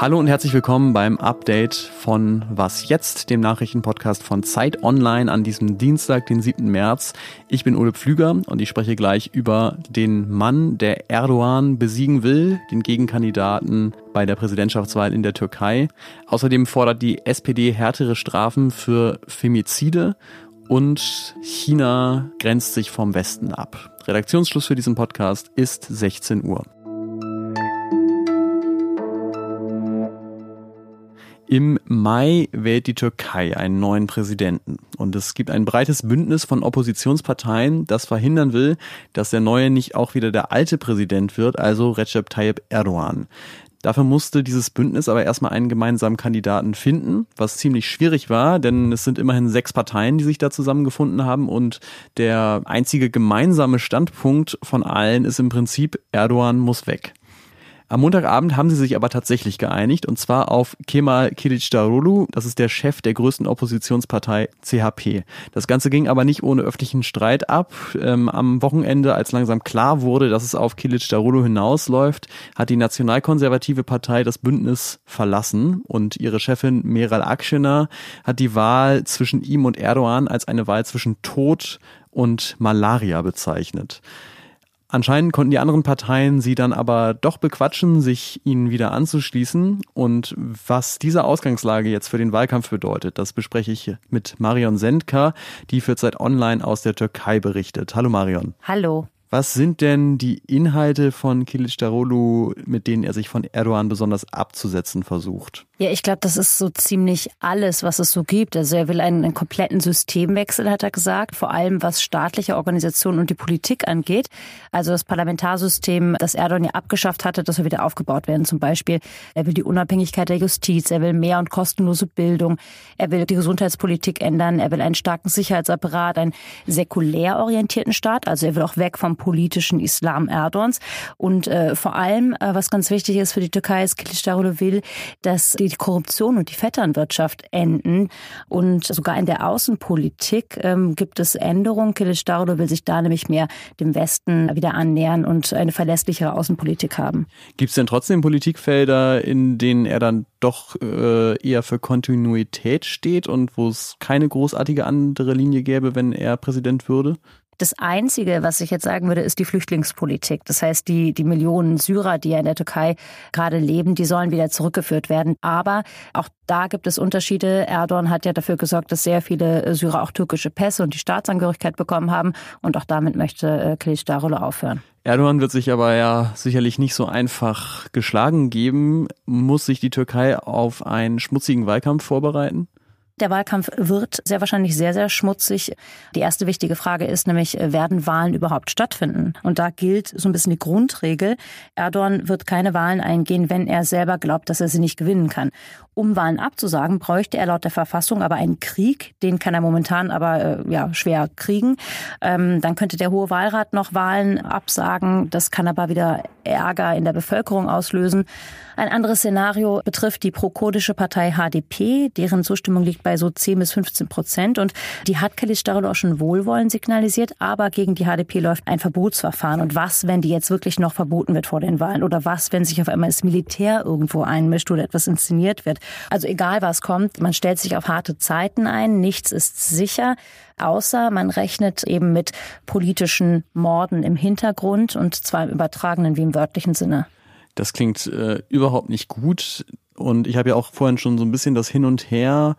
Hallo und herzlich willkommen beim Update von Was jetzt, dem Nachrichtenpodcast von Zeit Online an diesem Dienstag, den 7. März. Ich bin Ole Pflüger und ich spreche gleich über den Mann, der Erdogan besiegen will, den Gegenkandidaten bei der Präsidentschaftswahl in der Türkei. Außerdem fordert die SPD härtere Strafen für Femizide und China grenzt sich vom Westen ab. Redaktionsschluss für diesen Podcast ist 16 Uhr. Im Mai wählt die Türkei einen neuen Präsidenten und es gibt ein breites Bündnis von Oppositionsparteien, das verhindern will, dass der neue nicht auch wieder der alte Präsident wird, also Recep Tayyip Erdogan. Dafür musste dieses Bündnis aber erstmal einen gemeinsamen Kandidaten finden, was ziemlich schwierig war, denn es sind immerhin sechs Parteien, die sich da zusammengefunden haben und der einzige gemeinsame Standpunkt von allen ist im Prinzip, Erdogan muss weg. Am Montagabend haben sie sich aber tatsächlich geeinigt und zwar auf Kemal Kılıçdaroğlu, das ist der Chef der größten Oppositionspartei CHP. Das Ganze ging aber nicht ohne öffentlichen Streit ab. Ähm, am Wochenende, als langsam klar wurde, dass es auf Kılıçdaroğlu hinausläuft, hat die nationalkonservative Partei das Bündnis verlassen und ihre Chefin Meral Akşener hat die Wahl zwischen ihm und Erdogan als eine Wahl zwischen Tod und Malaria bezeichnet. Anscheinend konnten die anderen Parteien sie dann aber doch bequatschen, sich ihnen wieder anzuschließen. Und was diese Ausgangslage jetzt für den Wahlkampf bedeutet, das bespreche ich mit Marion Sendka, die für Zeit Online aus der Türkei berichtet. Hallo Marion. Hallo. Was sind denn die Inhalte von Kilic Darolu, mit denen er sich von Erdogan besonders abzusetzen versucht? Ja, ich glaube, das ist so ziemlich alles, was es so gibt. Also er will einen, einen, kompletten Systemwechsel, hat er gesagt, vor allem was staatliche Organisationen und die Politik angeht. Also das Parlamentarsystem, das Erdogan ja abgeschafft hatte, das soll wieder aufgebaut werden. Zum Beispiel, er will die Unabhängigkeit der Justiz, er will mehr und kostenlose Bildung, er will die Gesundheitspolitik ändern, er will einen starken Sicherheitsapparat, einen säkulär orientierten Staat. Also er will auch weg vom politischen Islam Erdogans. Und äh, vor allem, äh, was ganz wichtig ist für die Türkei, ist Kılıçdaroğlu will, dass die Korruption und die Vetternwirtschaft enden. Und sogar in der Außenpolitik ähm, gibt es Änderungen. Kılıçdaroğlu will sich da nämlich mehr dem Westen wieder annähern und eine verlässlichere Außenpolitik haben. Gibt es denn trotzdem Politikfelder, in denen er dann doch äh, eher für Kontinuität steht und wo es keine großartige andere Linie gäbe, wenn er Präsident würde? Das Einzige, was ich jetzt sagen würde, ist die Flüchtlingspolitik. Das heißt, die, die Millionen Syrer, die ja in der Türkei gerade leben, die sollen wieder zurückgeführt werden. Aber auch da gibt es Unterschiede. Erdogan hat ja dafür gesorgt, dass sehr viele Syrer auch türkische Pässe und die Staatsangehörigkeit bekommen haben. Und auch damit möchte äh, Kılıçdaroğlu aufhören. Erdogan wird sich aber ja sicherlich nicht so einfach geschlagen geben. Muss sich die Türkei auf einen schmutzigen Wahlkampf vorbereiten? Der Wahlkampf wird sehr wahrscheinlich sehr, sehr schmutzig. Die erste wichtige Frage ist nämlich, werden Wahlen überhaupt stattfinden? Und da gilt so ein bisschen die Grundregel. Erdogan wird keine Wahlen eingehen, wenn er selber glaubt, dass er sie nicht gewinnen kann. Um Wahlen abzusagen, bräuchte er laut der Verfassung aber einen Krieg. Den kann er momentan aber äh, ja, schwer kriegen. Ähm, dann könnte der Hohe Wahlrat noch Wahlen absagen. Das kann aber wieder Ärger in der Bevölkerung auslösen. Ein anderes Szenario betrifft die pro-kurdische Partei HDP. Deren Zustimmung liegt bei so 10 bis 15 Prozent. Und die hat Kılıçdaroğlu auch schon Wohlwollen signalisiert. Aber gegen die HDP läuft ein Verbotsverfahren. Und was, wenn die jetzt wirklich noch verboten wird vor den Wahlen? Oder was, wenn sich auf einmal das Militär irgendwo einmischt oder etwas inszeniert wird? Also egal was kommt, man stellt sich auf harte Zeiten ein. Nichts ist sicher außer man rechnet eben mit politischen Morden im Hintergrund und zwar im übertragenen wie im wörtlichen Sinne. Das klingt äh, überhaupt nicht gut. Und ich habe ja auch vorhin schon so ein bisschen das Hin und Her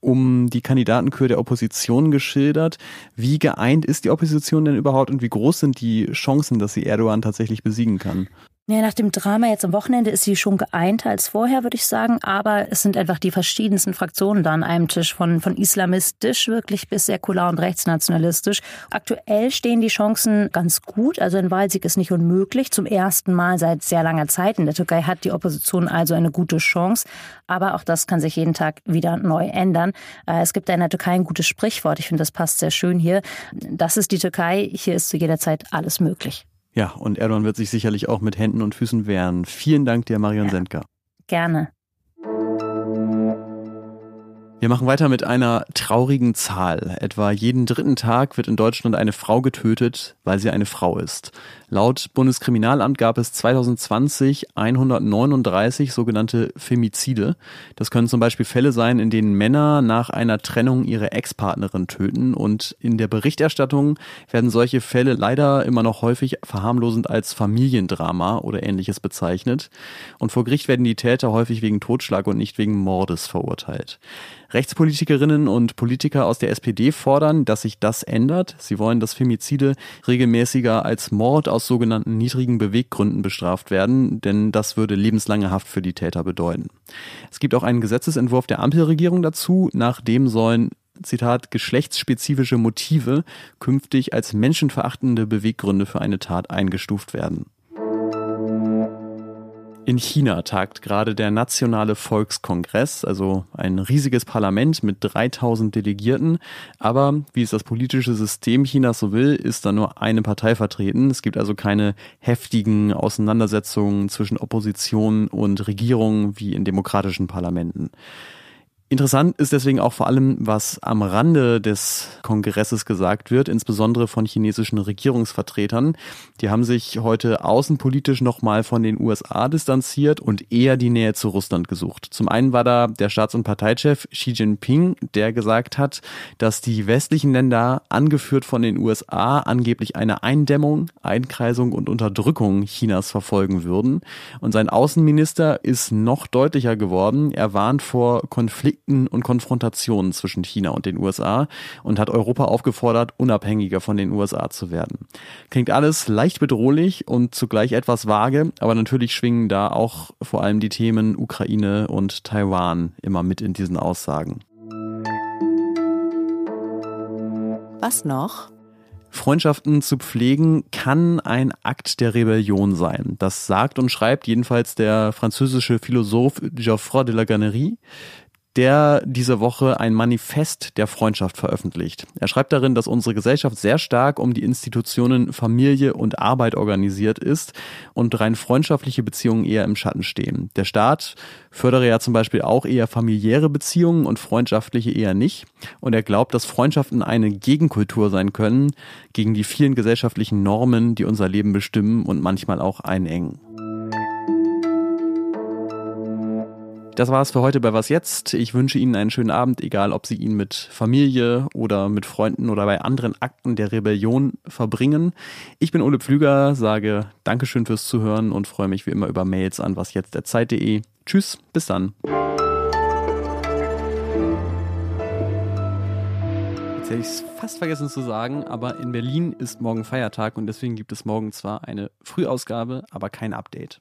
um die Kandidatenkür der Opposition geschildert. Wie geeint ist die Opposition denn überhaupt und wie groß sind die Chancen, dass sie Erdogan tatsächlich besiegen kann? Ja, nach dem Drama jetzt am Wochenende ist sie schon geeinter als vorher, würde ich sagen. Aber es sind einfach die verschiedensten Fraktionen da an einem Tisch, von, von islamistisch wirklich bis säkular und rechtsnationalistisch. Aktuell stehen die Chancen ganz gut. Also ein Wahlsieg ist nicht unmöglich. Zum ersten Mal seit sehr langer Zeit in der Türkei hat die Opposition also eine gute Chance. Aber auch das kann sich jeden Tag wieder neu ändern. Äh, es gibt in der Türkei ein gutes Sprichwort. Ich finde, das passt sehr schön hier. Das ist die Türkei. Hier ist zu jeder Zeit alles möglich. Ja, und Erdogan wird sich sicherlich auch mit Händen und Füßen wehren. Vielen Dank dir, Marion ja, Sendker. Gerne. Wir machen weiter mit einer traurigen Zahl. Etwa jeden dritten Tag wird in Deutschland eine Frau getötet, weil sie eine Frau ist. Laut Bundeskriminalamt gab es 2020 139 sogenannte Femizide. Das können zum Beispiel Fälle sein, in denen Männer nach einer Trennung ihre Ex-Partnerin töten. Und in der Berichterstattung werden solche Fälle leider immer noch häufig verharmlosend als Familiendrama oder ähnliches bezeichnet. Und vor Gericht werden die Täter häufig wegen Totschlag und nicht wegen Mordes verurteilt. Rechtspolitikerinnen und Politiker aus der SPD fordern, dass sich das ändert. Sie wollen, dass Femizide regelmäßiger als Mord aus sogenannten niedrigen Beweggründen bestraft werden, denn das würde lebenslange Haft für die Täter bedeuten. Es gibt auch einen Gesetzesentwurf der Ampelregierung dazu, nach dem sollen Zitat, geschlechtsspezifische Motive künftig als menschenverachtende Beweggründe für eine Tat eingestuft werden. In China tagt gerade der Nationale Volkskongress, also ein riesiges Parlament mit 3000 Delegierten. Aber wie es das politische System Chinas so will, ist da nur eine Partei vertreten. Es gibt also keine heftigen Auseinandersetzungen zwischen Opposition und Regierung wie in demokratischen Parlamenten. Interessant ist deswegen auch vor allem, was am Rande des Kongresses gesagt wird, insbesondere von chinesischen Regierungsvertretern. Die haben sich heute außenpolitisch nochmal von den USA distanziert und eher die Nähe zu Russland gesucht. Zum einen war da der Staats- und Parteichef Xi Jinping, der gesagt hat, dass die westlichen Länder, angeführt von den USA, angeblich eine Eindämmung, Einkreisung und Unterdrückung Chinas verfolgen würden. Und sein Außenminister ist noch deutlicher geworden. Er warnt vor Konflikten Konflikten und Konfrontationen zwischen China und den USA und hat Europa aufgefordert, unabhängiger von den USA zu werden. Klingt alles leicht bedrohlich und zugleich etwas vage, aber natürlich schwingen da auch vor allem die Themen Ukraine und Taiwan immer mit in diesen Aussagen. Was noch? Freundschaften zu pflegen kann ein Akt der Rebellion sein. Das sagt und schreibt jedenfalls der französische Philosoph Geoffroy de la Gannerie der diese Woche ein Manifest der Freundschaft veröffentlicht. Er schreibt darin, dass unsere Gesellschaft sehr stark um die Institutionen Familie und Arbeit organisiert ist und rein freundschaftliche Beziehungen eher im Schatten stehen. Der Staat fördere ja zum Beispiel auch eher familiäre Beziehungen und freundschaftliche eher nicht. Und er glaubt, dass Freundschaften eine Gegenkultur sein können gegen die vielen gesellschaftlichen Normen, die unser Leben bestimmen und manchmal auch einengen. Das war's für heute bei Was Jetzt. Ich wünsche Ihnen einen schönen Abend, egal ob Sie ihn mit Familie oder mit Freunden oder bei anderen Akten der Rebellion verbringen. Ich bin Ole Pflüger, sage Dankeschön fürs Zuhören und freue mich wie immer über Mails an wasjetztderzeit.de. Tschüss, bis dann. Jetzt hätte ich es fast vergessen zu sagen, aber in Berlin ist morgen Feiertag und deswegen gibt es morgen zwar eine Frühausgabe, aber kein Update.